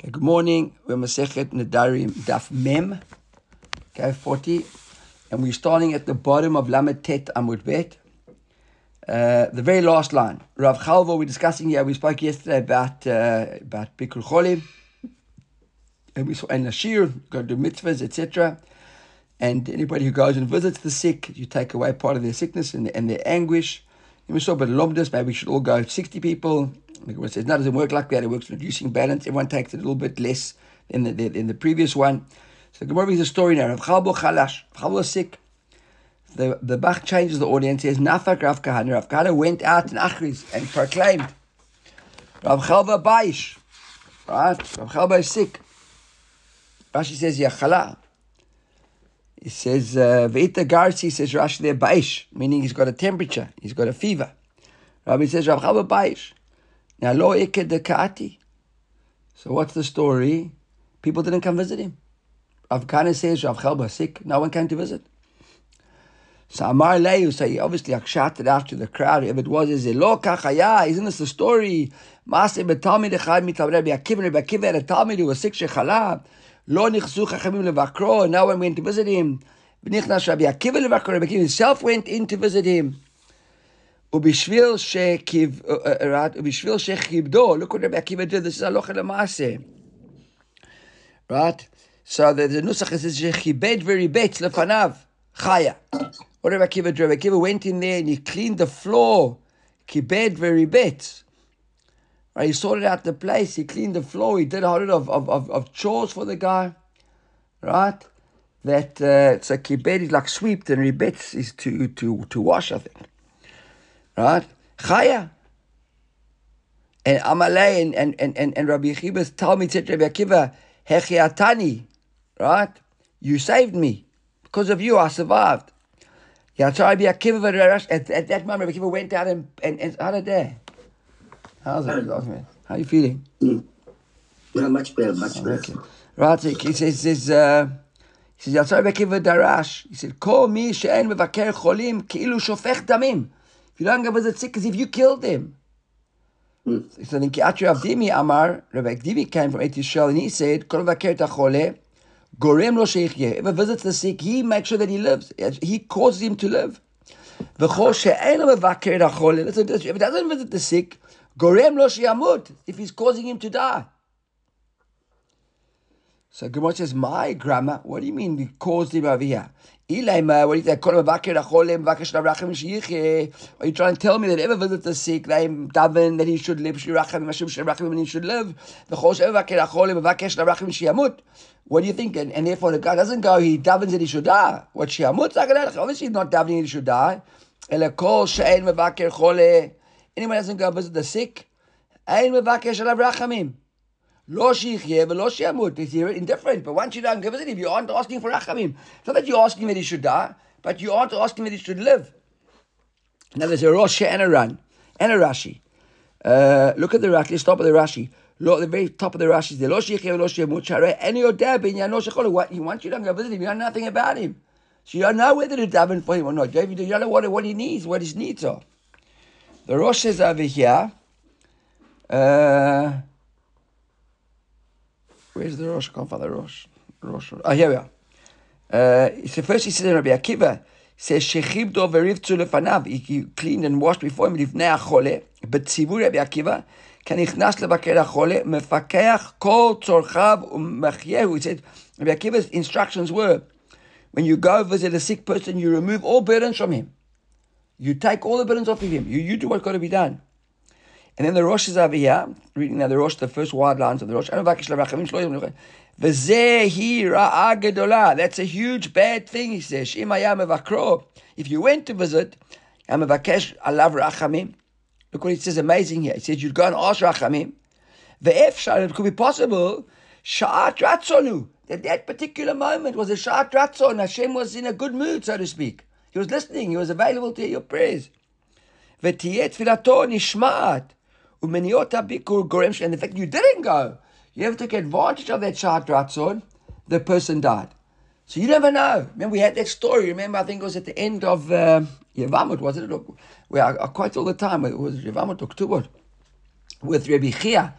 Okay, good morning. We're Masechet Nedarim Daf Mem, okay, 40. And we're starting at the bottom of Lamed Tet Amud Bet. Uh, the very last line. Rav Chalvo, we're discussing here, we spoke yesterday about, uh, about Bikur Cholim. And we saw and Nashir, go to mitzvahs, etc. And anybody who goes and visits the sick, you take away part of their sickness and, and their anguish. And we saw about Lomdus, maybe we should all go 60 people. Gemara says, no, it doesn't work like that. It works reducing balance. Everyone takes a little bit less than the, than the previous one. So the Gemara is a story now. Rav Chalbo Chalash. Rav is sick. The, the Bach changes the audience. Says, Nafak Rav Kahana. Rav Kahana went out in Achriz and proclaimed, Rav Chalva Baish. Right? Rav Chalva is sick. Rashi says, Yachala. He says, uh, Ve'ita Garsi says Rashi there, Baish, meaning he's got a temperature, he's got a fever. Rabbi says, Rav Chalva Baish. Now, lo dekati. So what's the story? People didn't come visit him. Rav Kana says Rav Chalba sick. No one came to visit. So Amar Leyu, so he obviously shouted out to the crowd. If it was, is it lo kachaya? Isn't this the story? Maase betalmid echad mital Rabbi Akiva. Rabbi Akiva had a talmid who was sick shechala. Lo nichzu chachamim levakro. No one went to visit him. V'nichnas Rabbi Akiva levakro. Rabbi Akiva himself went in to visit him ובשביל שכיבדו, look what Rabbi Akiva did, this is הלוכה למעשה. Right? So the, the נוסח is שכיבד וריבץ לפניו, חיה. What Rabbi Akiva did? Rabbi Akiva went in there and he cleaned the floor, כיבד וריבץ. Right, he sorted out the place, he cleaned the floor, he did a lot of, of, of, of chores for the guy. Right? That, uh, so kibed is like sweep and ribetz is to, to, to wash, I think. Right? Chaya. And Amalei and, and, and, and, and Rabbi Yechibas told me, said Rabbi Akiva, Hechiatani, right? You saved me. Because of you, I survived. Yeah, so Rabbi Akiva, at, at that moment, Rabbi Akiva went out and, and, and how did that? How's it, man? How are you feeling? Mm. Yeah, much better, much better. Okay. Right, he says, he says, uh, he says, יצא רבי עקיבא דרש, he said, כל מי שאין מבקר חולים, כאילו שופך דמים. If you don't go visit sick, because if you killed him. Mm. So then Kiatri Avdimi Amar, Rabbi Akdivi came from Etishel, and he said, Kol gorem lo. If he visits the sick, he makes sure that he lives. He causes him to live. If he doesn't visit the sick, gorem lo she'amut. If he's causing him to die. So Gemara says, my grammar, what do you mean we caused him over here? Ilaima, what do you lavrachim. Are you trying to tell me that ever visit the sick, they daven that he should live, shirachim, mashim shirachim, and he should live? The chosh ever vakir acholim, vakash lavrachim shiyamut. What do you think? And, and therefore the guy doesn't go, he davens that he should die. What shiyamut? Obviously he's not davening that he should die. Ela kol she'en mevakir chole. Anyone doesn't go visit the sick, ein mevakir shalavrachamim. Lo shichye v'lo shiamut. It's indifferent. But once you don't give it, if you aren't asking for rachamim, it's not that you're asking that he should die, but you aren't asking that he should live. Now there's a Rosh and a Ran and a Rashi. Uh, look at the Rashi. Let's stop at the Rashi. Look at the very top of the Rashi. The Lo shichye v'lo shiamut. Sharei any odeb in yano shechol. Wants you don't go visit him. You know nothing about him, so you don't know whether to daven for him or not. You don't know what what he needs, what his needs are. The Rosh is over here. Uh, Where's the Rosh? I can't find the Rosh. Rosh. Oh, here we are. Uh, so first he says in Rabbi Akiva, he says, Shechibdo verivtzu lefanav. He cleaned and washed before him לפני החולה. בציווי רבי עקיבא, כנכנס לבקר החולה, מפקח כל צורכיו ומחייהו. He said, Rabbi Akiva's instructions were, when you go visit a sick person, you remove all burdens from him. You take all the burdens off of him. You, you do what's got to be done. And then the Rosh is over here, reading now the Rosh, the first wide lines of the Rosh. That's a huge bad thing, he says. If you went to visit, look what it says amazing here. It says you'd go and ask Rachamim. It could be possible, that that particular moment was a Sha'at Ratzon. Hashem was in a good mood, so to speak. He was listening, he was available to hear your prayers. ותהיה תפילתו נשמעת. Umeniota bikur gorem and the fact you didn't go, you never took advantage of that child ratzon, the person died. So you never know. Remember, we had that story. Remember, I think it was at the end of uh, Yevamot, wasn't it? Where I, I quite all the time, it was Yevamot or Ktubot, with Rabbi Chia.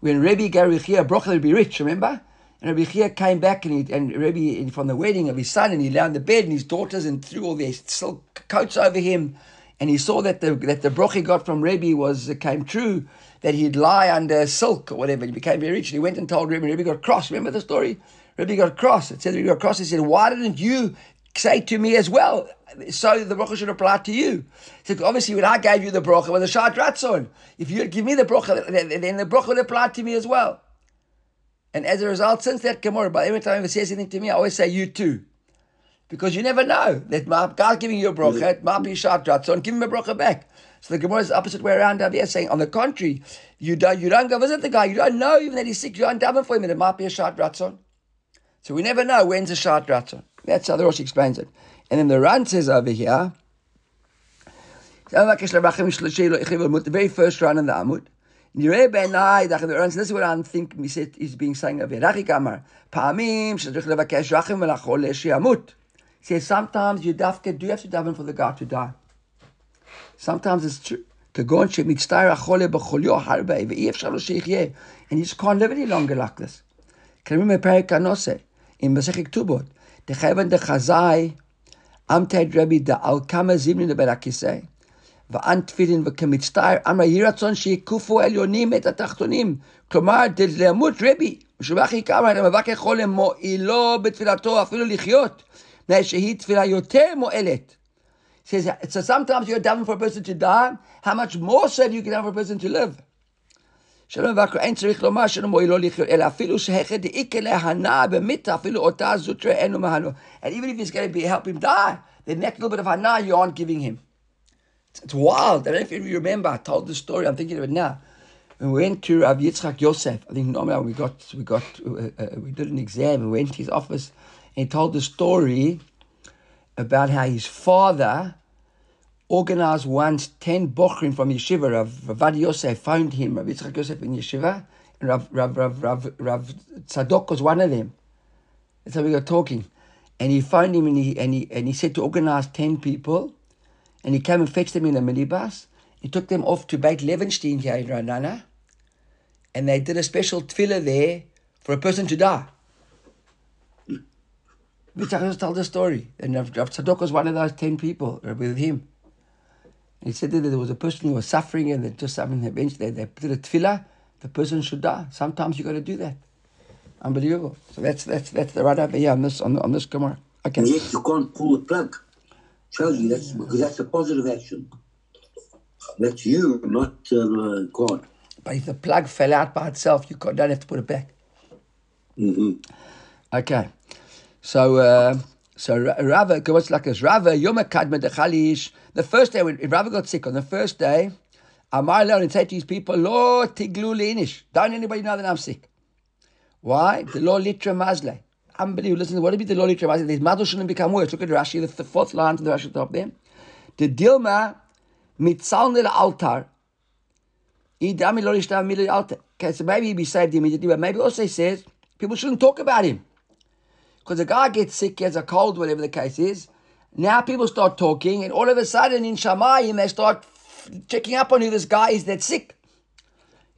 When Rabbi Gary Chia, Brochel be rich, remember? And Rabbi Chia came back and, he, and Rabbi from the wedding of his son, and he lay on the bed, and his daughters, and threw all their silk coats over him, and he saw that the that the broch he got from Rabbi was uh, came true, that he'd lie under silk or whatever. He became very rich, and he went and told Rabbi. Rabbi got cross. Remember the story? Rabbi got cross. It said Rabbi got cross. He said, "Why didn't you say to me as well?" So the bracha should apply to you. Said, obviously, when I gave you the bracha was a shat ratzon. If you give me the bracha, then the bracha would apply to me as well. And as a result, since that Gemara, but every time he says anything to me, I always say you too. Because you never know that God giving you a bracha, it might be sharp so give him a bracha back. So the Gemara is the opposite way around over here, saying, on the contrary, you don't, you don't go visit the guy, you don't know even that he's sick, you don't daven for him, and it might be a shat ratzon. So we never know when's a shat ratzon. That's how the Rosh explains it. And then the Ran says over here, the very first Ran in the Amud, this is what I think is being saying over here sometimes you have to daven for the God to die. Sometimes it's true. And he just can't live any longer like this. Can you remember Perik Anose in Masechet Ketubot? The Chayvan the Chazai, Amted Rabbi the Al Kama Zimni the Berakise, the Antfidin the Kamitstair, Amra Yiratson she Kufu El Yonim et Atachtonim, Kumar de Lamut Rabbi, Shubachi Kama, the Mavake Chole Mo Lichiot שהיא תפילה יותר מועלת. says, so sometimes you're davening for a person to die, how much more so do you can have for a person to live? שלום מבקר, אין צריך לומר שלא מועילו לחיות, אלא אפילו שהחד דאיקה להנאה במיתה, אפילו אותה זוטרה אינו מהנו. And even if he's going to be, help him die, the next little bit of hana you aren't giving him. It's, it's wild. I don't know if you remember, I told the story, I'm thinking of it now. When we went to Rav Yitzchak Yosef, I think normally we got, we got, uh, uh, we did an exam, we went to his office, and he told the story about how his father organized once 10 bochrim from yeshiva. Rav, Rav Yosef found him, Rav Yitzchak Yosef in yeshiva, and Rav, Rav, Rav, Rav, Rav Tzadok was one of them. That's how we got talking. And he found him and he, and he, and he said to organize 10 people. And he came and fetched them in a minibus. He took them off to Beit Loewenstein here in Ra'anana. And they did a special tefillah there for a person to die. Yitzchak told the story. And Rav, Rav Tzadok was one of those 10 people with him. He said that there was a person who was suffering and they just having the bench, they, they did a tefillah, the person should die. Sometimes you got to do that. Unbelievable. So that's that's that's the right over here on this on, on this Gemara. Okay. And yet you can't pull the plug. Shows you that's because that's a positive action. That's you, not uh, God. But if the plug fell out by itself, you don't have to put it back. Mm-hmm. Okay. So uh, so Rava, what's like this? Rava Yom Kadma. The first day when Rava got sick on the first day, Amar Leon and said to his people, Lo tiglu leinish. Don't anybody know that I'm sick. Why? The law litra mazle. Unbelievable. Listen, what would be the law litra mazle? These madl shouldn't become worse. Look at Rashi, the, fourth line to the Rashi top there. The dilma mili altar. Okay, so maybe he'd be saved immediately, but maybe also he says people shouldn't talk about him. Because a guy gets sick, gets a cold, whatever the case is. Now people start talking, and all of a sudden in Shamayim, they start checking up on who this guy is that's sick.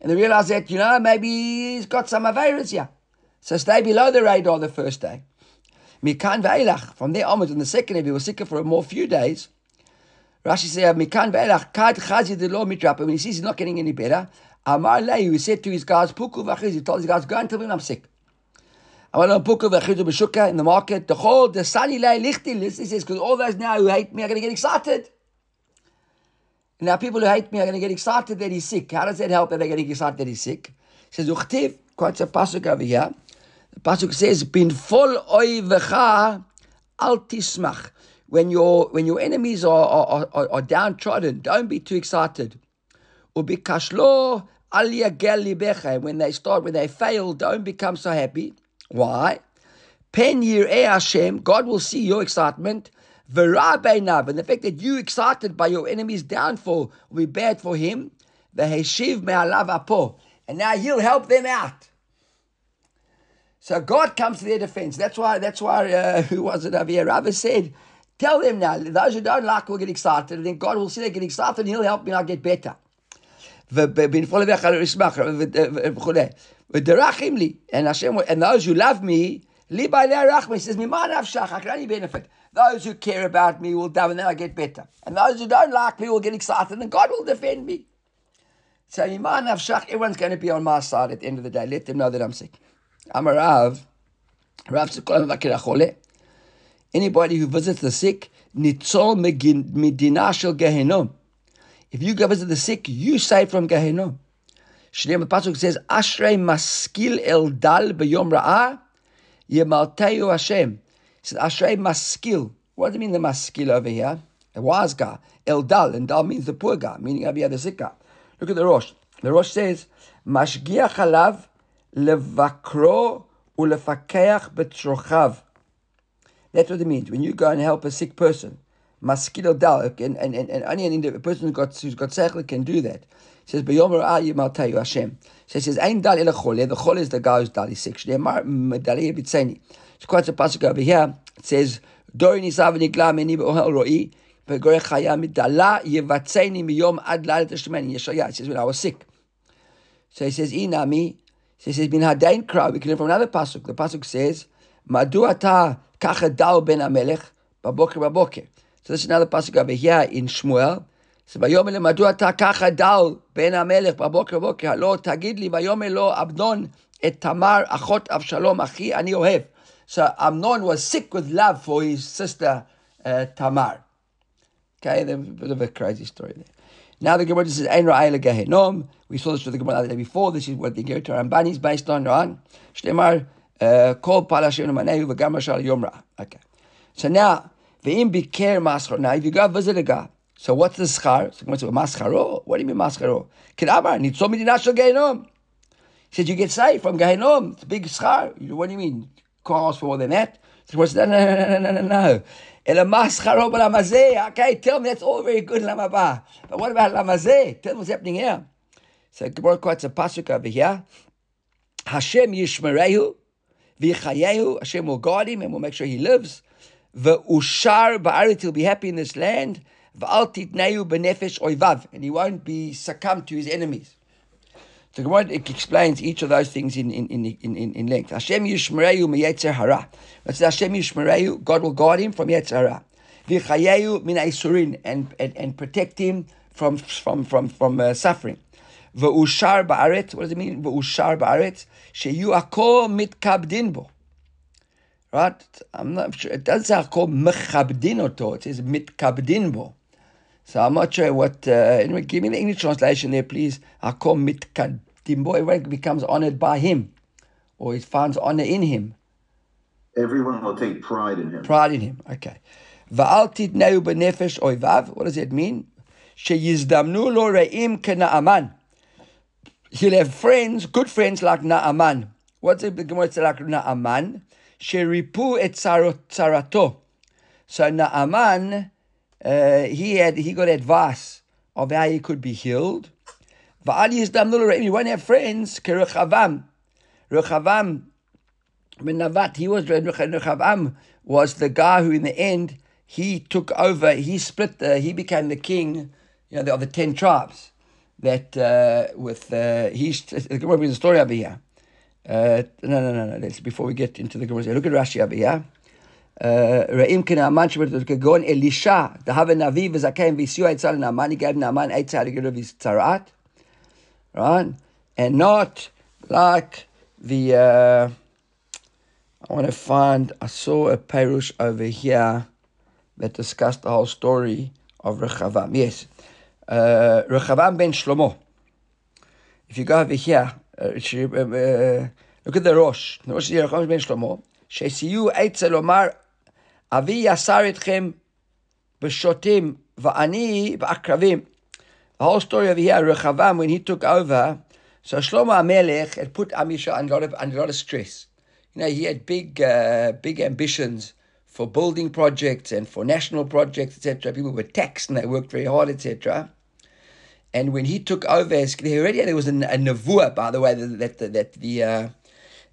And they realize that, you know, maybe he's got some virus here. So stay below the radar the first day. Mikan ve'elach, from there onwards, on the second day, he was sicker for a more few days. Rashi says, uh, Mikan ve'elach, kad chazi de lo mitrapa. When he sees he's not getting any better, Amar Lehi, he said to his guys, Puku v'achiz, he told his guys, go and tell me I'm sick. I went on Puka v'achizu b'shuka in the market. The whole the sali lay lichtil. He says because all those now who hate me are going to get excited. Now people who hate me are going to get excited that he's sick. How does that help that they're getting excited that he's sick? He says uchtiv. Quite a pasuk over here. The pasuk says bin fol oivecha al tismach. When your when your enemies are, are, are, are downtrodden, don't be too excited. Ubikashlo al yagel When they start, when they fail, don't become so happy. Why? Pen year Hashem, God will see your excitement. V'rabeinav, and the fact that you excited by your enemy's downfall will be bad for him. V'heshiv me'alav apo, and now he'll help them out. So God comes to their defense. That's why. That's why. Uh, who was it over here? Rava said, "Tell them now. Those who don't like will get excited, and then God will see they get excited, and He'll help me. I'll get better." And Hashem, and those who love me, li He says, I can only benefit. Those who care about me will daven, then I get better. And those who don't like me will get excited, and God will defend me. So everyone's going to be on my side at the end of the day. Let them know that I'm sick. I'm a Rav. Rav Anybody who visits the sick, nitzol medina shel gehenom. If you go visit the sick, you save from gehenom. Shnei Pasuk says, Ashrei maskil el dal b'yom ra'ah, yemalteu Hashem. He says, Ashrei maskil. What does it mean, the maskil over here? A wise guy. El dal, and dal means the poor guy, meaning here the sick guy. Look at the Rosh. The Rosh says, Mashgiach alav levakro ulefakeach betrochav. That's what it means. When you go and help a sick person, maskil dal, and, and, and, and only person who's got, who's got sechel can do that says, B'yomer ayim al teyu Hashem. So he says, Ein dal ila chole. The chole is the guy who's dali sick. Shneemar medali mm, bitzeni. It's quite a pasuk over here. It says, Dori nisav nigla meni b'ohel ro'i. V'gore chaya midala yevatzeni miyom ad lalet hashemeni. Yeshaya. It says, when I was sick. So he says, Inami. So he says, "Bin hadain crowd. We can learn from another pasuk. The pasuk says, Madu ata kacha ben amelech. Baboker baboker. So is another pasuk over here in Shmuel. So ויאמר מדוע אתה ככה דל בן המלך בבוקר בבוקר, הלא תגיד לי, ויאמר לו עבדון את תמר אחות אבשלום אחי אני אוהב. So Amnon was sick with love for his sister uh, Tamar. Okay, a bit of a crazy story there. Now the Gemara says, Ein ra'ay legahenom. We saw this with the Gemara the day before. This is what the Gemara Rambani is based on, right? Shlemar, uh, kol palashem manehu v'gam rashal yom Okay. So now, ve'im biker maschar. Now, if you go visit a guy, so what's the schar? So says, mascharo? What do you mean mascharo? Kedamar, nitzom midina shal gehenom. He said, you get saved from gehenom. It's a big schar. What do you mean? Ask for more than that. So Gemara says, no, no, no, no, no, no. Elamascharob lamazeh. Okay, tell me that's all very good lamaba. But what about lamazeh? Tell me what's happening here. So Gemara quotes a pasuk over here. Hashem yishmerehu v'chayehu. Hashem will guard him and will make sure he lives. V'ushar ba'aret. He'll be happy in this land. And he won't be succumbed to his enemies. So Gemara explains each of those things in, in, in, in, in length. Hashem yishmereyu miyetzer hara. That's Hashem yishmereyu, God will guard him from yetzer hara. V'chayeyu min isurin, and, and, and protect him from, from, from, from uh, suffering. V'ushar ba'aret, what does it mean? V'ushar ba'aret, sheyu akol mitkabdin bo. Right? I'm not sure. It doesn't say akol mechabdin oto, it says mitkabdin bo. So I'm not sure what. Uh, anyway, give me the English translation there, please. Akom mitkadimbo. Everyone becomes honored by him, or he finds honor in him. Everyone will take pride in him. Pride in him. Okay. Va'al titneu b'nefesh oivav. What does it mean? Sheyizdamnu lo re'im kena'aman. He'll have friends, good friends like Naaman. What's the Gemara say like Naaman? Sheripu et tsarato. So Naaman uh, he had he got advice of how he could be healed. He won't have friends. Rechavam, Rechavam, Navat. He was Rechavam was the guy who, in the end, he took over. He split the. He became the king. You know, of the ten tribes. That uh, with uh, he's the a story over here. Uh, no, no, no, no. Let's before we get into the Gemara. Look at Rashi over here. Uh, Re'im k'naaman shemitgagon Elisha dahave navi v'zakayim v'isiu etzal naaman. He gave Naaman etzal to get rid of his tzarat, right? And not like the. Uh, I want to find. I saw a perush over here that discussed the whole story of Rechavam. Yes, uh, Rechavam ben Shlomo. If you go over here, look at the Rosh, the Rosh Rechavam ben Shlomo, שסיוע עצה לומר, אבי יסר אתכם The whole story over here, Rechavam, when he took over, so Shlomo Amelech had put Amisha under a lot of, under a lot of stress. You know, he had big, uh, big ambitions for building projects and for national projects, etc. People were taxed and they worked very hard, etc. And when he took over, already there was a, a nevuah, by the way, that, that, that the uh,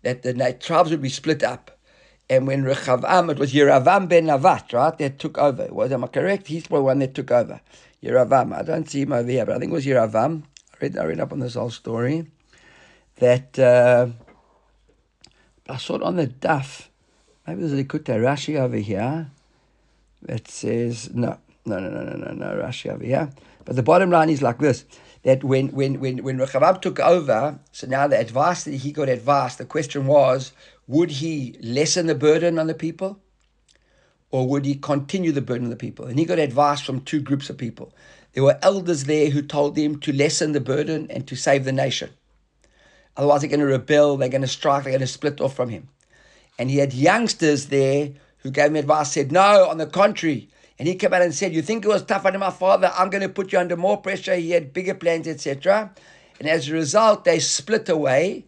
that the tribes would be split up. And when Rechavam, it was Yeravam ben Navat, right, that took over. Was am I correct? He's the one that took over. Yeravam. I don't see him over here, but I think it was Yeravam. I read, I read up on this whole story. That uh, I saw it on the Daf. Maybe there's a Likutei Rashi over here that says no, no, no, no, no, no, no Rashi over here. But the bottom line is like this: that when when when when Rechavam took over, so now the advice that he got advice, the question was, would he lessen the burden on the people, or would he continue the burden on the people? And he got advice from two groups of people. There were elders there who told him to lessen the burden and to save the nation. Otherwise, they're going to rebel, they're going to strike, they're going to split off from him. And he had youngsters there who gave him advice, said, No, on the contrary. And he came out and said, You think it was tough on my father? I'm going to put you under more pressure. He had bigger plans, etc. And as a result, they split away.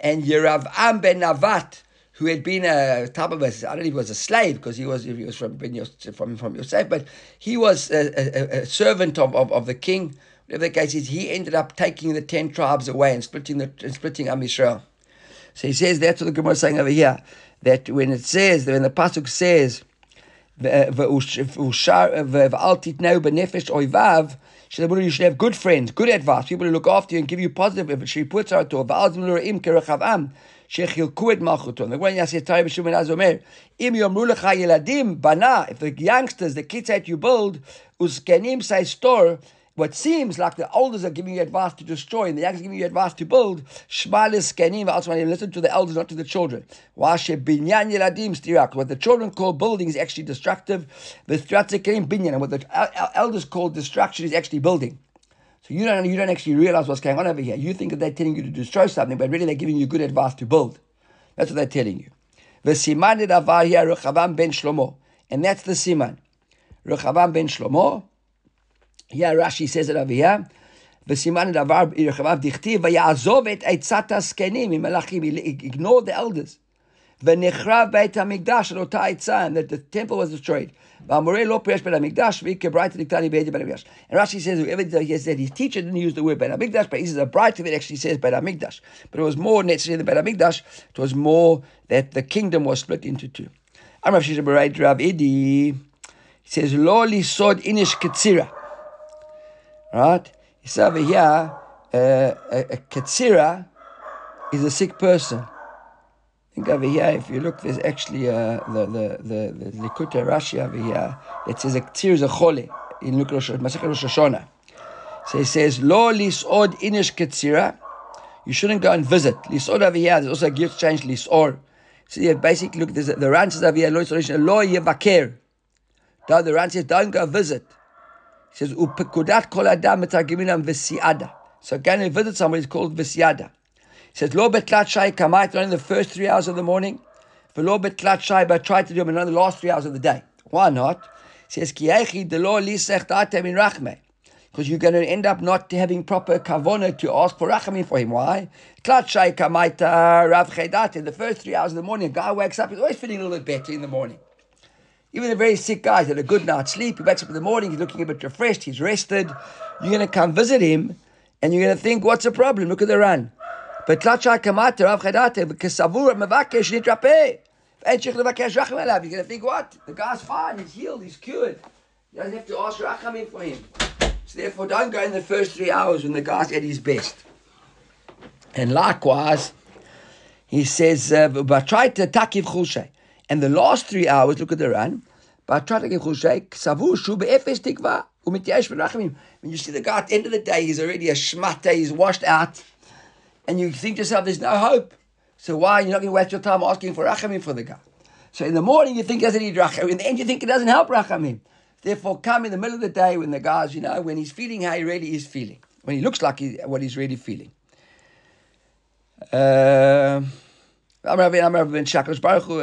And Yeravam ben Navat, who had been a type of a, I don't know if he was a slave because he was, he was from, from, from Yosef, but he was a, a, a servant of, of, of the king whatever the case is, he ended up taking the ten tribes away and splitting the and splitting Am Yisrael. So he says that's what the Gemara is saying over here. That when it says, that when the pasuk says, you should have good friends, good advice, people who look after you and give you positive. If she puts out to שחילקו את מלכותו. The one יעשה תאי בשום אז אומר, אם יאמרו לך ילדים, בנה, if the youngsters, the kids that you build, וזקנים say store, what seems like the elders are giving you advice to destroy and the youngsters are giving you advice to build, Shmalis but also listen to the elders, not to the children. What the children call building is actually destructive. The Binyan, and what the elders call destruction is actually building. So you don't, you don't actually realize what's going on over here. You think that they're telling you to destroy something, but really they're giving you good advice to build. That's what they're telling you. Ben Shlomo. And that's the siman. Rechavam ben Shlomo yeah, Rashi says it over here. V'siman davar irchavav dichtiv v'yazov et eitzat askenim imelachim. He ignored the elders. V'nechrav beit hamikdash at ota eitzah, and that the temple was destroyed. V'amorei lo priyesh bet hamikdash v'ikebrayt diktani beit hamikdash. And Rashi says whoever he said his teacher didn't use the word Beit hamikdash, but he says a bright of it actually says Beit hamikdash. But it was more necessarily than bet hamikdash. It was more that the kingdom was split into two. I'm Rav Shisha Rav Idi. He says lo lisod inish ketzira. Right? You see over here, uh, a, a katsira is a sick person. Think over here, if you look, there's actually uh, the, the, the, the Likutei Rashi over here that says a katsira is a chole in Masechet Rosh Hashanah. So he says, Lo lisod inish katsira. You shouldn't go and visit. Lisod over here, there's also a gift change, lisor. So you basically look, there's the Ran says over here, lo yevaker. The Ran says, don't go visit says, Upekudat kol adam metargiminam v'siada. So again, if visit somebody, it's called v'siada. He says, Lo betlat shai kamait, not in the first three hours of the morning. V'lo betlat shai, but try to do them in the last three hours of the day. Why not? He says, Ki echi de lo lisech da'atem in rachme. Because you're going to end up not having proper kavona to ask for rachamim for him. Why? The first three hours of the morning, a guy wakes up, he's always feeling a little bit better in the morning. Even a very sick guy had a good night's sleep. He wakes up in the morning, he's looking a bit refreshed, he's rested. You're going to come visit him and you're going to think, what's the problem? Look at the Ran. But You're going to think, what? The guy's fine, he's healed, he's cured. You don't have to ask Rachamim for him. So therefore, don't go in the first three hours when the guy's at his best. And likewise, he says, uh, And the last three hours, look at the Ran. When you see the guy at the end of the day, he's already a shmata, he's washed out, and you think to yourself, there's no hope. So why are you not going to waste your time asking for rachamim for the guy? So in the morning you think he doesn't need rachamim, in the end you think it doesn't help rachamim. Therefore, come in the middle of the day when the guy's, you know, when he's feeling how he really is feeling, when he looks like he, what he's really feeling. Uh, I'm eh, eh, eh, Amar Rabin, Amar Rabin, Shakadosh Baruch Hu.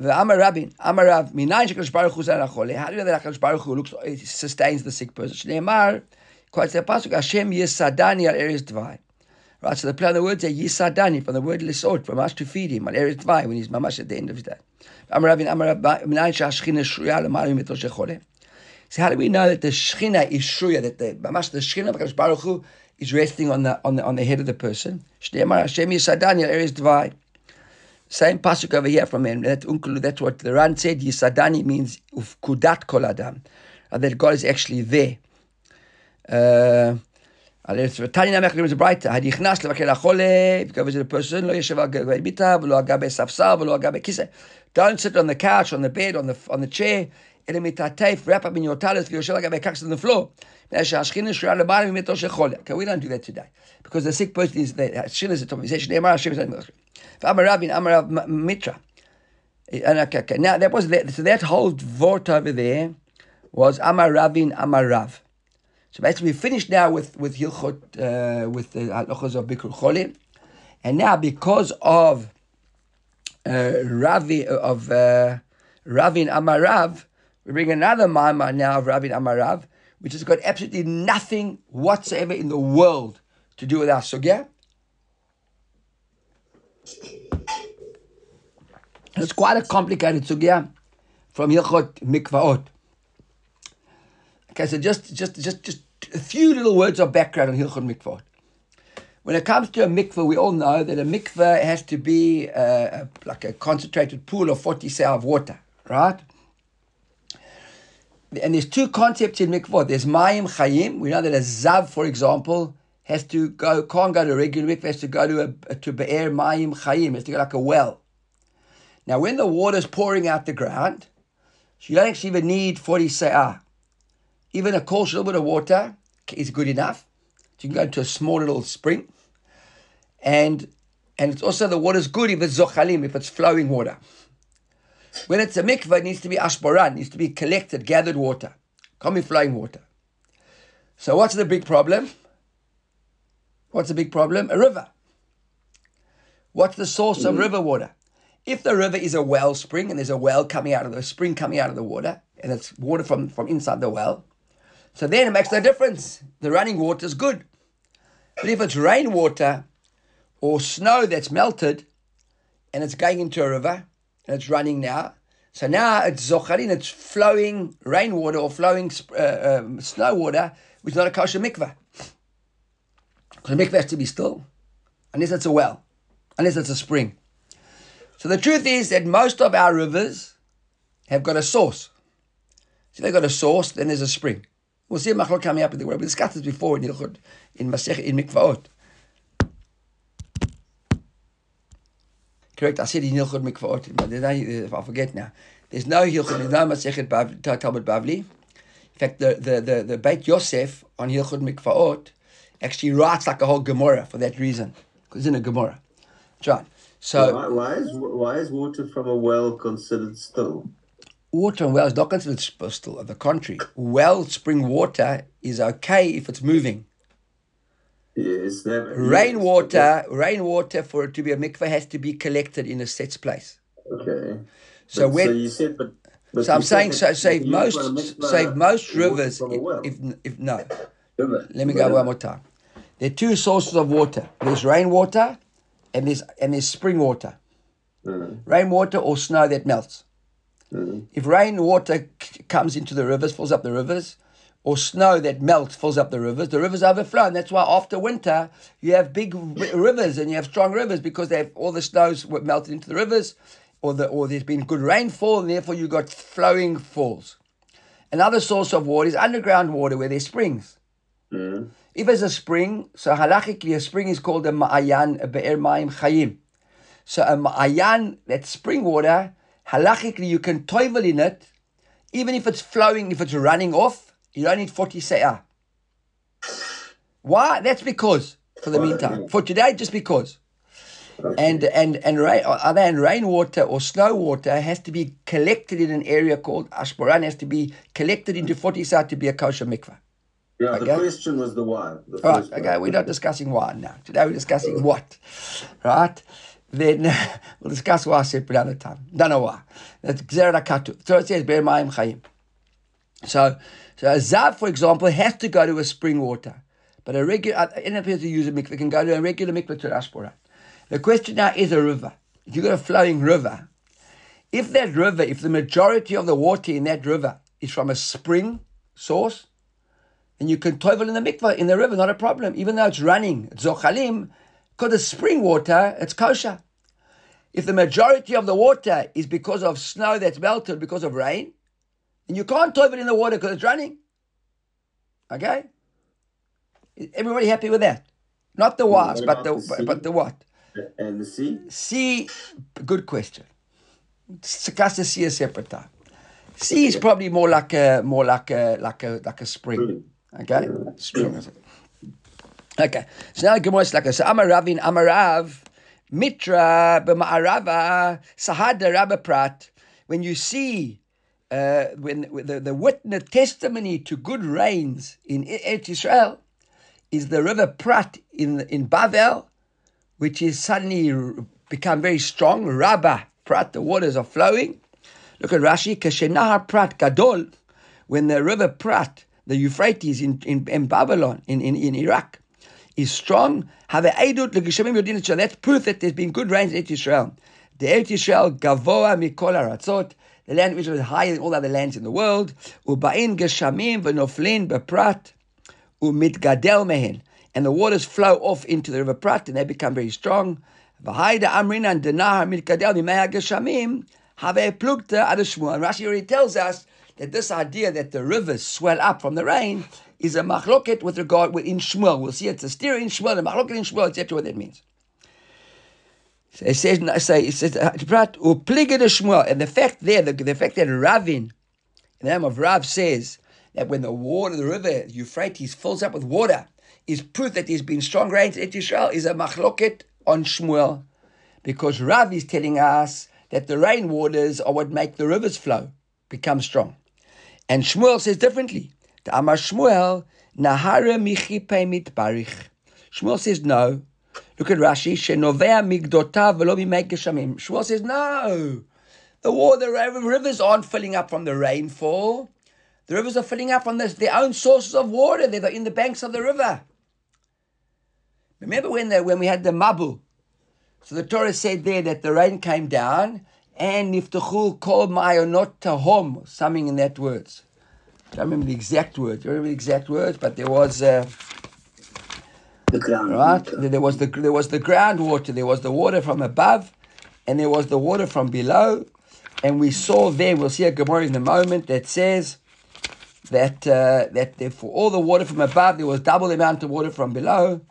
Amar rabbi. Amar Rav, Minayin Shakadosh Baruch Hu Zanachole. How do you know that Hakadosh Baruch Hu looks, sustains the sick person? Shneimar, quotes the pasuk, Hashem Yisadani al eres Dvai. Right, so the play on the words there, Yisadani, from the word lissot, from us to feed him, al eres Dvai, when he's mamash at the end of his day. Amar Rabin, Amar Rabin, Minayin Shashchina Shruya Lamarim Mitosh Chole. So how do we know that the Shechina is Shruya, that the mamash the Shechina of Hakadosh Baruch Hu is resting on the on the on the head of the person? Shneimar Hashem Yisadani Eres Dvai. Same pasuk over here from him. That that's what the Ran said. Yisadani means ufkudat kol adam, uh, that God is actually there. Uh, תניא נמך לימוד ברייתא, הנכנס לבקר החולה, if you go visit a person, לא ישב על גבי מיטה, ולא על גבי ספסל, ולא על גבי כיסא. Don't sit on the couch, on the bed, on the, on the chair, אלא מתעטף, wrap up in your talent, ויושב על גבי קקס on the floor. that is by Okay, we don't do that today because the sick person is the Hashchina is the Tomisation. Mitra. Okay, now that was that. So that whole vort over there was Amar Ravin Amar Rav. So basically, we finished now with with Hilchot uh, with the halachos of Bikur Cholim, and now because of uh, Ravi of uh, Ravin Amarav, we bring another Maimah now of Ravin Amarav which has got absolutely nothing whatsoever in the world to do with our sugya. It's quite a complicated sugya from Hilchot Mikvaot. Okay, so just just just just a few little words of background on Hilchot Mikvaot. When it comes to a mikveh, we all know that a mikveh has to be uh, like a concentrated pool of 40 sa of water, right? And there's two concepts in mikvah. There's mayim chayim. We know that a zav, for example, has to go, can't go to a regular mikveh, has to go to a to be'er mayim chayim, has to go like a well. Now, when the water's pouring out the ground, you don't actually even need 40 sa'ah. Even a coarse little bit of water is good enough. You can go to a small little spring. And and it's also the water's good if it's zochalim, if it's flowing water. When it's a mikveh, it needs to be ashboran, needs to be collected, gathered water. Can't be flowing water. So what's the big problem? What's the big problem? A river. What's the source of river water? If the river is a well spring and there's a well coming out of the spring coming out of the water, and it's water from, from inside the well, so then it makes no difference. The running water is good. But if it's rainwater or snow that's melted and it's going into a river and it's running now, so now it's zocharin, it's flowing rainwater or flowing uh, um, snow water, which is not a kosher mikveh. Because mikveh has to be still, unless it's a well, unless it's a spring. So the truth is that most of our rivers have got a source. So they've got a source, then there's a spring. We'll see a machlok coming up in the world. We discussed this before in Hilchot, in Masech, in Mikvaot. Correct, I said in Hilchot Mikvaot, but no, eh, I forget now. There's no Hilchot, there's no Masechet Bav, Talmud Bavli. In fact, the, the, the, the Beit Yosef on Hilchot Mikvaot actually writes like a whole Gemara for that reason. Because it's in a Gemara. John. So why, why is why is water from a well considered still? water and well is not considered still. On the contrary, well spring water is okay if it's moving. Yes, that, Rainwater, rainwater for it to be a mikveh has to be collected in a set place. Okay. So But- when so you said, but, but so I'm saying so save most mikveh save most rivers well. if if no. River. Let me go one more time. There are two sources of water. There's rainwater and there's and there's spring water. Mm. Rainwater or snow that melts. Mm. If rainwater c- comes into the rivers, fills up the rivers, or snow that melts fills up the rivers, the rivers overflow. And that's why after winter, you have big rivers and you have strong rivers because they have all the snows melted into the rivers, or, the, or there's been good rainfall, and therefore you've got flowing falls. Another source of water is underground water where there's springs. Mm. If there's a spring, so halachically a spring is called a ma'ayan, a be'er ma'im chayim. So a ma'ayan, that spring water, halachically you can toivel in it, even if it's flowing, if it's running off, you don't need 40 se'ah. Why? That's because, for the meantime. For today, just because. And and and rain, other than rainwater or snow water has to be collected in an area called ashboran, has to be collected into 40 se'ah to be a kosher mikveh. Yeah, the question was the why. The right, okay, part. we're not discussing why now. Today we're discussing what, right? Then we'll discuss why separate another time. Don't know why. That's HaKatuv. So it says, Be'er Mayim Chayim. So, so a Zav, for example, has to go to a spring water. But a regular, uh, any person who uses a mikveh can go to a regular mikveh to Ashpora. The question now is a river. If you've got a flowing river, if that river, if the majority of the water in that river is from a spring source, and you can toivel in the mikveh, in the river, not a problem. Even though it's running, it's zochalim, because it's spring water, it's kosher. If the majority of the water is because of snow that's melted because of rain, and you can't toivel in the water because it's running. Okay? Everybody happy with that? Not the was, but the, the but the what? And the sea? Sea, good question. Discuss the sea a separate time. Sea is probably more like a more like a like a like a spring. Okay, spring. Okay, so now Gemara is like a so Amaravin Amarav Mitra b'Ma'arava Sahada Rabba Prat. When you see uh, when the, the witness testimony to good rains in Eretz Israel is the river Prat in in Bavel, which is suddenly become very strong. Rabba Prat, the waters are flowing. Look at Rashi, Kashenahar Prat Gadol, when the river Prat, the Euphrates in, in, in Babylon, in, in, in Iraq, is strong. Have. That's proof that there's been good rains in Israel. The Eretz Israel Gavoa Mikol Aratzot. The land Israel is higher than all other lands in the world. Ubain Geshamim V'noflin Beprat Umitgadel Mehen. And the waters flow off into the river Prat and they become very strong. V'haida Amrinan Denahar Mitgadel Mimei Geshamim. Have plukta ad Shmuel. And Rashi already tells us that this idea that the rivers swell up from the rain is a machloket with regard in Shmuel. We'll see it's a steer in Shmuel, a machloket in Shmuel, etc. What that means. So it says, say, it says, Shmuel, and the fact there, the, the fact that Ravin, in the name of Rav, says that when the water, the river Euphrates fills up with water, is proof that there's been strong rains in Israel, is a machloket on Shmuel, because Rav is telling us that the rain waters are what make the rivers flow, become strong. And Shmuel says differently. The Amar Shmuel, Nahara michipe mitbarich. Shmuel says no. Look at Rashi, Shenovea migdotav velo geshamim. Shmuel says no. The water, the rivers aren't filling up from the rainfall. The rivers are filling up from this, their own sources of water. They're in the banks of the river. Remember when when we had the Mabul? So the Torah said there that the rain came down and niftachu kol mayonot tahom, something in that words. I don't remember the exact words. I don't remember the exact words, but there was uh, The ground. right. There was the there was the groundwater. There was the water from above, and there was the water from below. And we saw there. We'll see a Gemara in a moment that says that uh, that there, for all the water from above, there was double the amount of water from below.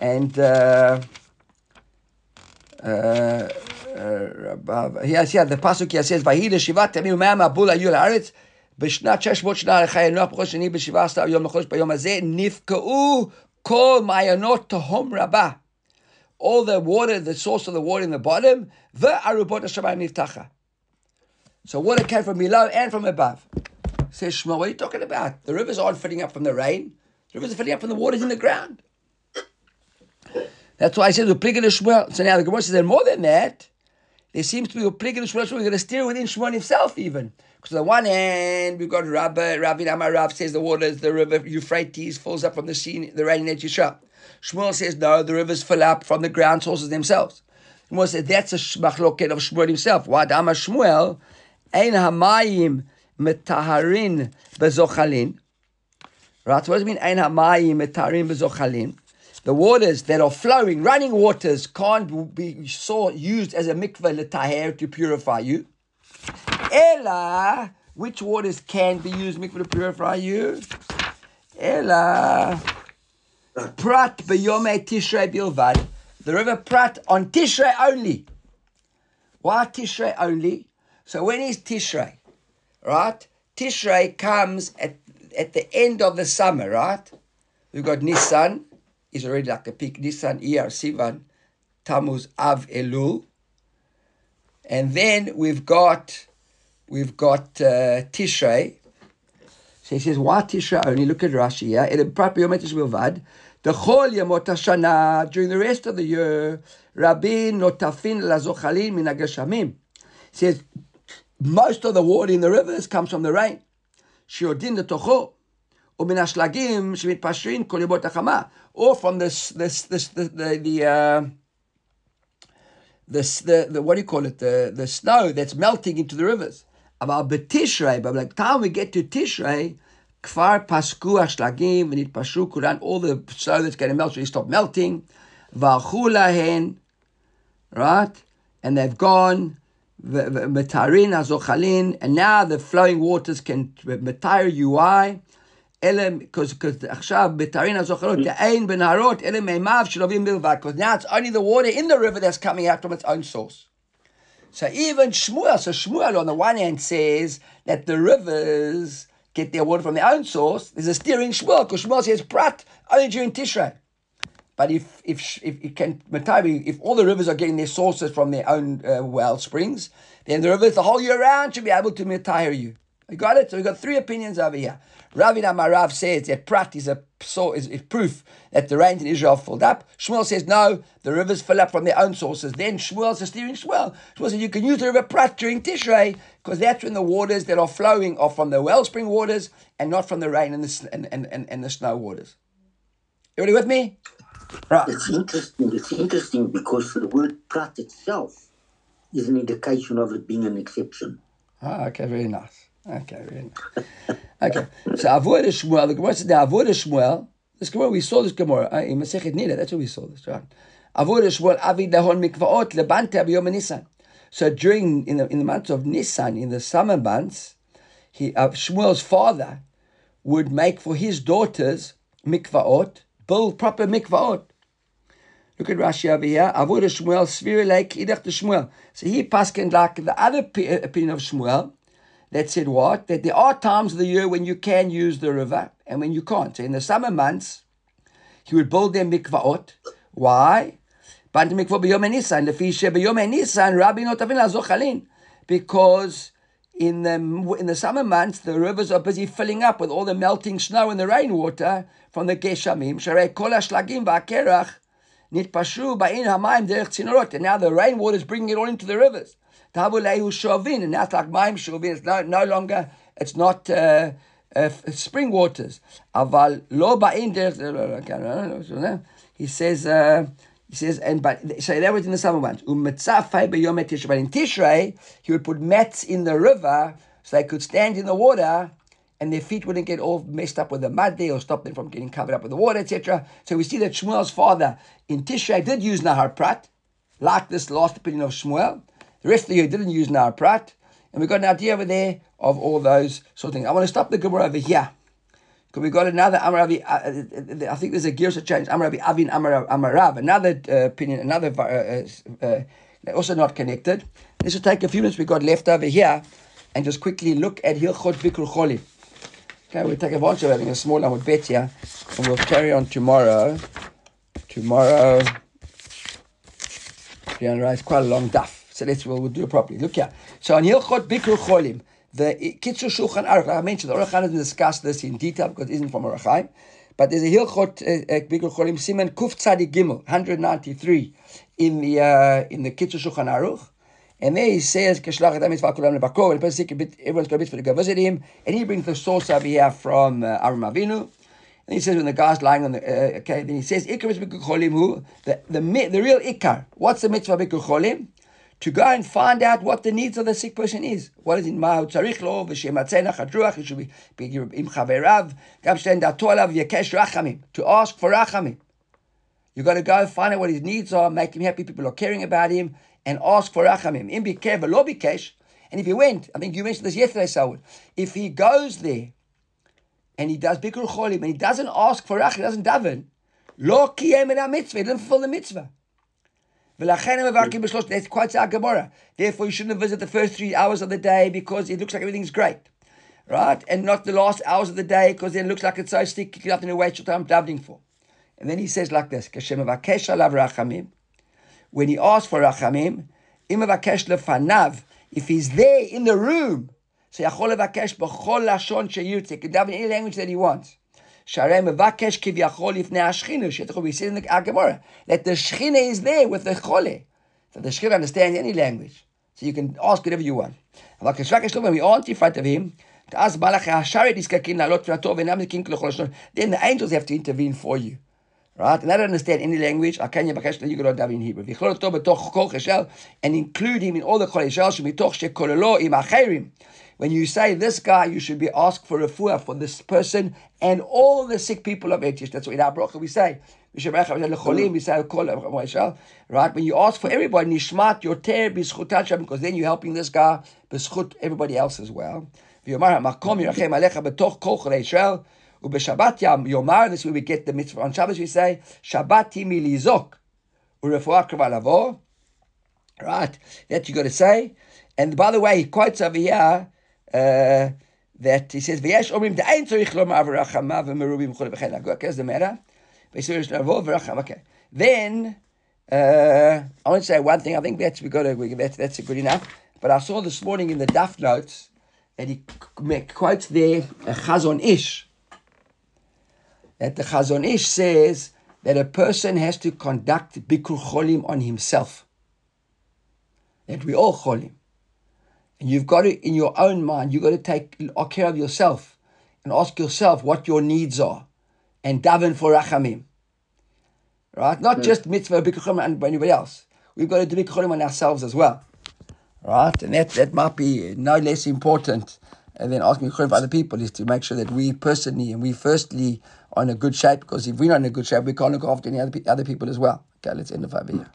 And uh, uh, uh, yes, yeah, the pasuk here says, "Vayhi shivat tamim u'mea ma'abul hayu la'aretz." בשנת שש מאות שנה לחיי נוח בחודש שני בשבעה עשר יום לחודש ביום הזה נפקעו Call Mayanot Tahom Rabba. All the water, the source of the water in the bottom, the Arubot Niftacha. So water came from below and from above. Says Shmuel, what are you talking about? The rivers aren't filling up from the rain. The rivers are filling up from the waters in the ground. That's why I said, the Shmuel. So now the Gemara says, and more than that, there seems to be Upliga to Shmuel. We're going to steer within Shmuel himself even. Because on the one hand, we've got Rabbi, Rabbi Amarav says the waters, the river Euphrates falls up from the sea, the rain in Yisrael. Shmuel says, no, the rivers fill up from the ground sources themselves. Shmuel says, that's a machloket of Shmuel himself. Why? Amar Shmuel, ein hamayim metaharin bezochalin. Right, what does it mean, ein hamayim metaharin bezochalin? The waters that are flowing, running waters, can't be saw, used as a mikveh letaher to purify you. Ella, which waters can be used mikveh to purify you? Ella, Prat beyome Tishrei bilvad. The river Prat on Tishrei only. Why Tishrei only? So when is Tishrei? Right? Tishrei comes at, at the end of the summer, right? We've got Nisan, is already like a peak. Nissan ER Sivan, Tammuz Av Elul. And then we've got we've got uh, Tishrei. So he says, why Tishrei only? Look at Rashi here. Yeah? It the Chol Yamot Hashana, during the rest of the year, Rabin Notafin Lazochalim minagashamim. Says, most of the water in the rivers comes from the rain. Shiodin the Tocho. ומן השלגים שמתפשרים כל ימות החמה, or from this, this, this, the, the, the, uh, the, the, the, what do you call it, the, the snow that's melting into the rivers. About Betishrei, but by the time we get to Tishrei, Kfar Pasku Ashlagim, and it Pashu Kuran, all the snow that's going to melt, so stop melting. Vachulahen, right? And they've gone. Metarin Azochalin, and now the flowing waters can Metar UI. אלה, because עכשיו בתרין הזוכרות, אין בנהרות, אלה מימיו של אבים בלבד, because now it's only the water in the river that's coming out from its own source. So even Shmuel, so Shmuel on the one hand says that the rivers get their water from their own source. There's a steering Shmuel, because Shmuel says prat only during Tishrei. But if if if it can if all the rivers are getting their sources from their own uh, well springs, then the rivers the whole year round should be able to retire you. You got it? So we've got three opinions over here. Ravi Amarav says that Prat is a so is, is proof that the rains in Israel filled up. Shmuel says no, the rivers fill up from their own sources. Then Shmuel's a steering Shmuel. Shmuel says you can use the river Prat during Tishrei because that's when the waters that are flowing are from the wellspring waters and not from the rain and the and, and, and, and the snow waters. Everybody with me? Right. It's interesting. It's interesting because the word Prat itself is an indication of it being an exception. Ah, okay, very nice. Okay. Okay, so Avuha d'Shmuel, the Gemara said the Avuha d'Shmuel, this Gemara, we saw this Gemara uh, in Masechet Nida, that's where we saw this, right? Avuha d'Shmuel, Avi Dahon Mikvaot, Lebante Abiyom Nisan. So during, in the, in the months of Nisan, in the summer months, he, uh, Shmuel's father would make for his daughters mikvaot, build proper mikvaot. Look at Rashi over here. Avuha d'Shmuel, Svir Lake, Idach Shmuel. So he paskened like the other opinion of Shmuel, that said what? That there are times of the year when you can use the river and when you can't. So in the summer months, he would build their mikvaot. Why? Because in the in the summer months the rivers are busy filling up with all the melting snow and the rainwater from the geshamim. And now the rainwater is bringing it all into the rivers. Tabulehu Shovin, and now it's like Maim Shovin. It's no, no longer, it's not uh, uh, spring waters. Aval lo ba'in He says, uh, he says, and but so that was in the summer months. Tishrei. But in Tishrei, he would put mats in the river so they could stand in the water and their feet wouldn't get all messed up with the mud there or stop them from getting covered up with the water, etc. So we see that Shmuel's father in Tishrei did use Nahar Prat, like this last opinion of Shmuel. The rest of the year didn't use Nar Prat, and we got an idea over there of all those sort of things. I want to stop the Gemara over here. Because we got another Amaravi, uh, uh, uh, I think there's a gear change, Amaravi Avin Amarav, another uh, opinion, another, uh, uh, also not connected. This will take a few minutes we got left over here and just quickly look at Hilchot Bikur Choli. Okay, we'll take advantage of having a small Amud Bet here, and we'll carry on tomorrow. Tomorrow, yeah, it's quite a long daf. So let's we'll, do it properly. Look here. So on Hilchot Bikur Cholim, the Kitzur Shulchan Aruch. I mentioned the Aruch doesn't discuss this in detail because it isn't from Aruch But there's a Hilchot uh, uh, Bikur Cholim Siman Kuf Tzadi Gimel 193 in the uh, in the Kitzur Shulchan Aruch. And there he says, Keshlach Adam Mitzvah Kulam Lebakor, and a bit, everyone's got a bit for to go visit him. And he brings the source over here from uh, Avraham Avinu. And he says, when the guy's lying on the, uh, okay, then he says, Ikar Mitzvah Cholim, who, the, the, the real Ikar. What's the Mitzvah Bikur Cholim? To go and find out what the needs of the sick person is. What is in Mahu Tzarich Lo, Chadruach, it should be Gam Shten Datolav Yekesh Rachamim, to ask for Rachamim. You got to go find out what his needs are, make him happy, people are caring about him, and ask for Rachamim. Im Bikev, Lo Bikesh, and if he went, I think you mentioned this yesterday, Saud, if he goes there, and he does Bikur Cholim, and he doesn't ask for Rachamim, he doesn't daven, Lo Kiyem mitzvah, he didn't fulfill the mitzvah. That's quite our Gemara. Therefore, you shouldn't visit the first three hours of the day because it looks like everything's great. Right? And not the last hours of the day because then it looks like it's so sick, you have to wait your time doubling for. And then he says like this When he asks for Rachamim, if he's there in the room, so Yachol he can in any language that he wants. Sharem Vakesh Kivyachol if Neashchinu. She we see in the Agamora that the Shchina is there with the Chole. So the Shchina understands any language. So you can ask whatever you want. Vakesh Vakesh Lomim, we want in front of him. to ask Balak. Taz Balach HaSharet Iskakin Lalot Tratov Venam Zikin Kilochol Shon. Then the angels have to intervene for you. Right? And I don't understand any language. Akanya Vakesh Lomim, you can in Hebrew. Vichol Tov Betoch Kol Cheshel and include him in all the Chole Shal Shemitoch Shekololo Im Acherim. שמתוך שכוללו עם האחרים. When you say this guy, you should be asked for a fuah for this person and all the sick people of Etish. That's what in our bracha we say. We say, right? When you ask for everybody, nishmat yoter b'zchutat because then you're helping this guy b'zchut everybody else as well. Ubeshabbat yam yomar, this is where we get the mitzvah. On Shabbos we say, Shabbat milizok. Urefuah kavalavo. Right, that you got to say. And by the way, he quotes over here uh, that he says, "V'yesh omrim tzorich v'merubim chol v'chen." Okay, the matter? Okay. Then uh, I want to say one thing. I think that's we got to we, that's that's good enough. But I saw this morning in the Daf notes that he quotes there a Chazon Ish. That the Chazon Ish says that a person has to conduct Bikur Cholim on himself. That we all Cholim. And you've got to, in your own mind, you've got to take care of yourself and ask yourself what your needs are and daven for Rachamim. Right? Not hmm. just mitzvah, Bikur and anybody else. We've got to do Bikur on ourselves as well. Right? And that, that might be no less important than asking for other people is to make sure that we personally and we firstly are in a good shape because if we're not in a good shape, we can't look after any other, other people as well. Okay, let's end the five here.